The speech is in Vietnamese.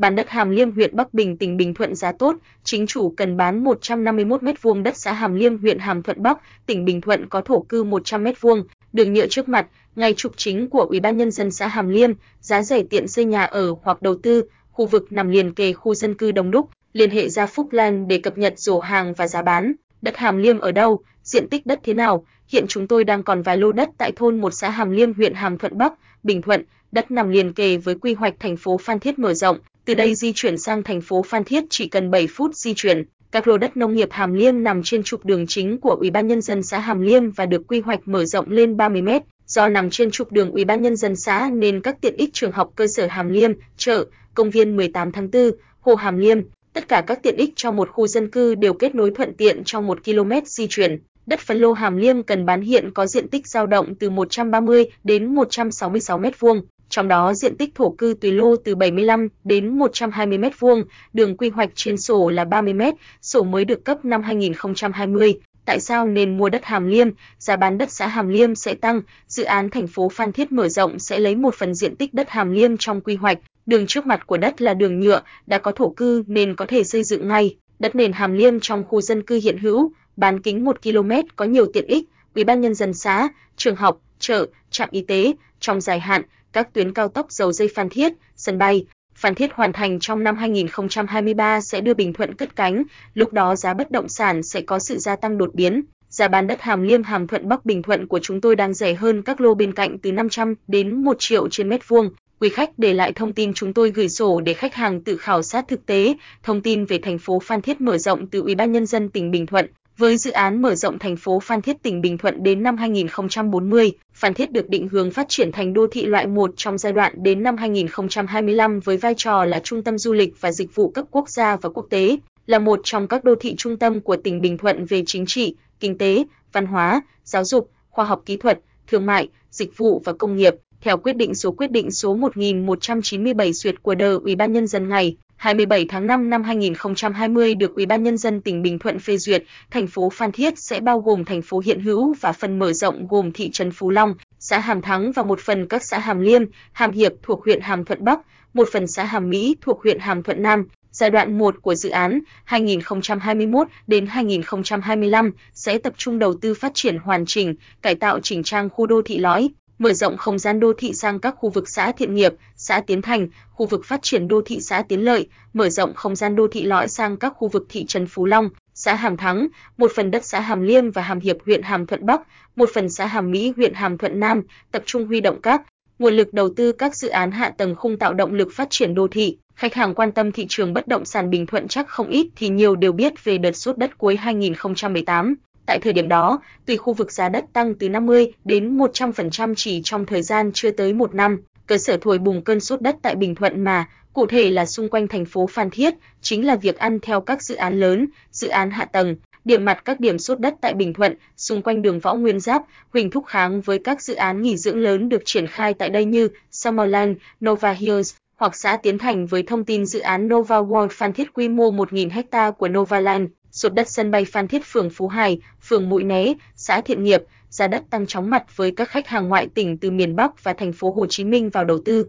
bán đất Hàm Liêm huyện Bắc Bình tỉnh Bình Thuận giá tốt, chính chủ cần bán 151 m2 đất xã Hàm Liêm huyện Hàm Thuận Bắc, tỉnh Bình Thuận có thổ cư 100 m2, đường nhựa trước mặt, ngay trục chính của Ủy ban nhân dân xã Hàm Liêm, giá rẻ tiện xây nhà ở hoặc đầu tư, khu vực nằm liền kề khu dân cư đông đúc, liên hệ Gia Phúc Lan để cập nhật rổ hàng và giá bán. Đất Hàm Liêm ở đâu, diện tích đất thế nào? Hiện chúng tôi đang còn vài lô đất tại thôn một xã Hàm Liêm huyện Hàm Thuận Bắc, Bình Thuận, đất nằm liền kề với quy hoạch thành phố Phan Thiết mở rộng, từ đây di chuyển sang thành phố Phan Thiết chỉ cần 7 phút di chuyển. Các lô đất nông nghiệp Hàm Liêm nằm trên trục đường chính của Ủy ban nhân dân xã Hàm Liêm và được quy hoạch mở rộng lên 30 m. Do nằm trên trục đường Ủy ban nhân dân xã nên các tiện ích trường học cơ sở Hàm Liêm, chợ, công viên 18 tháng 4, hồ Hàm Liêm, tất cả các tiện ích cho một khu dân cư đều kết nối thuận tiện trong 1 km di chuyển. Đất phân lô Hàm Liêm cần bán hiện có diện tích dao động từ 130 đến 166 m2, trong đó diện tích thổ cư tùy lô từ 75 đến 120 m2, đường quy hoạch trên sổ là 30 m, sổ mới được cấp năm 2020. Tại sao nên mua đất Hàm Liêm? Giá bán đất xã Hàm Liêm sẽ tăng, dự án thành phố Phan Thiết mở rộng sẽ lấy một phần diện tích đất Hàm Liêm trong quy hoạch. Đường trước mặt của đất là đường nhựa, đã có thổ cư nên có thể xây dựng ngay. Đất nền Hàm Liêm trong khu dân cư hiện hữu, bán kính 1 km có nhiều tiện ích, Ủy ban nhân dân xã, trường học, chợ, trạm y tế, trong dài hạn, các tuyến cao tốc dầu dây Phan Thiết, sân bay, Phan Thiết hoàn thành trong năm 2023 sẽ đưa Bình Thuận cất cánh, lúc đó giá bất động sản sẽ có sự gia tăng đột biến. Giá bán đất Hàm Liêm Hàm Thuận Bắc Bình Thuận của chúng tôi đang rẻ hơn các lô bên cạnh từ 500 đến 1 triệu trên mét vuông. Quý khách để lại thông tin chúng tôi gửi sổ để khách hàng tự khảo sát thực tế, thông tin về thành phố Phan Thiết mở rộng từ Ủy ban nhân dân tỉnh Bình Thuận. Với dự án mở rộng thành phố Phan Thiết tỉnh Bình Thuận đến năm 2040, Phan Thiết được định hướng phát triển thành đô thị loại 1 trong giai đoạn đến năm 2025 với vai trò là trung tâm du lịch và dịch vụ cấp quốc gia và quốc tế, là một trong các đô thị trung tâm của tỉnh Bình Thuận về chính trị, kinh tế, văn hóa, giáo dục, khoa học kỹ thuật, thương mại, dịch vụ và công nghiệp. Theo quyết định số quyết định số 1197 duyệt của Đờ Ủy ban nhân dân ngày 27 tháng 5 năm 2020 được Ủy ban nhân dân tỉnh Bình Thuận phê duyệt, thành phố Phan Thiết sẽ bao gồm thành phố hiện hữu và phần mở rộng gồm thị trấn Phú Long, xã Hàm Thắng và một phần các xã Hàm Liêm, Hàm Hiệp thuộc huyện Hàm Thuận Bắc, một phần xã Hàm Mỹ thuộc huyện Hàm Thuận Nam. Giai đoạn 1 của dự án 2021 đến 2025 sẽ tập trung đầu tư phát triển hoàn chỉnh, cải tạo chỉnh trang khu đô thị lõi, mở rộng không gian đô thị sang các khu vực xã Thiện Nghiệp, xã Tiến Thành, khu vực phát triển đô thị xã Tiến Lợi, mở rộng không gian đô thị lõi sang các khu vực thị trấn Phú Long, xã Hàm Thắng, một phần đất xã Hàm Liêm và Hàm Hiệp huyện Hàm Thuận Bắc, một phần xã Hàm Mỹ huyện Hàm Thuận Nam, tập trung huy động các nguồn lực đầu tư các dự án hạ tầng khung tạo động lực phát triển đô thị. Khách hàng quan tâm thị trường bất động sản Bình Thuận chắc không ít thì nhiều đều biết về đợt sốt đất cuối 2018. Tại thời điểm đó, tùy khu vực giá đất tăng từ 50 đến 100% chỉ trong thời gian chưa tới một năm. Cơ sở thổi bùng cơn sốt đất tại Bình Thuận mà, cụ thể là xung quanh thành phố Phan Thiết, chính là việc ăn theo các dự án lớn, dự án hạ tầng, điểm mặt các điểm sốt đất tại Bình Thuận, xung quanh đường Võ Nguyên Giáp, Huỳnh Thúc Kháng với các dự án nghỉ dưỡng lớn được triển khai tại đây như Summerland, Nova Hills, hoặc xã Tiến Thành với thông tin dự án Nova World Phan Thiết quy mô 1.000 ha của Novaland sụt đất sân bay Phan Thiết phường Phú Hải, phường Mũi Né, xã Thiện Nghiệp, giá đất tăng chóng mặt với các khách hàng ngoại tỉnh từ miền Bắc và thành phố Hồ Chí Minh vào đầu tư.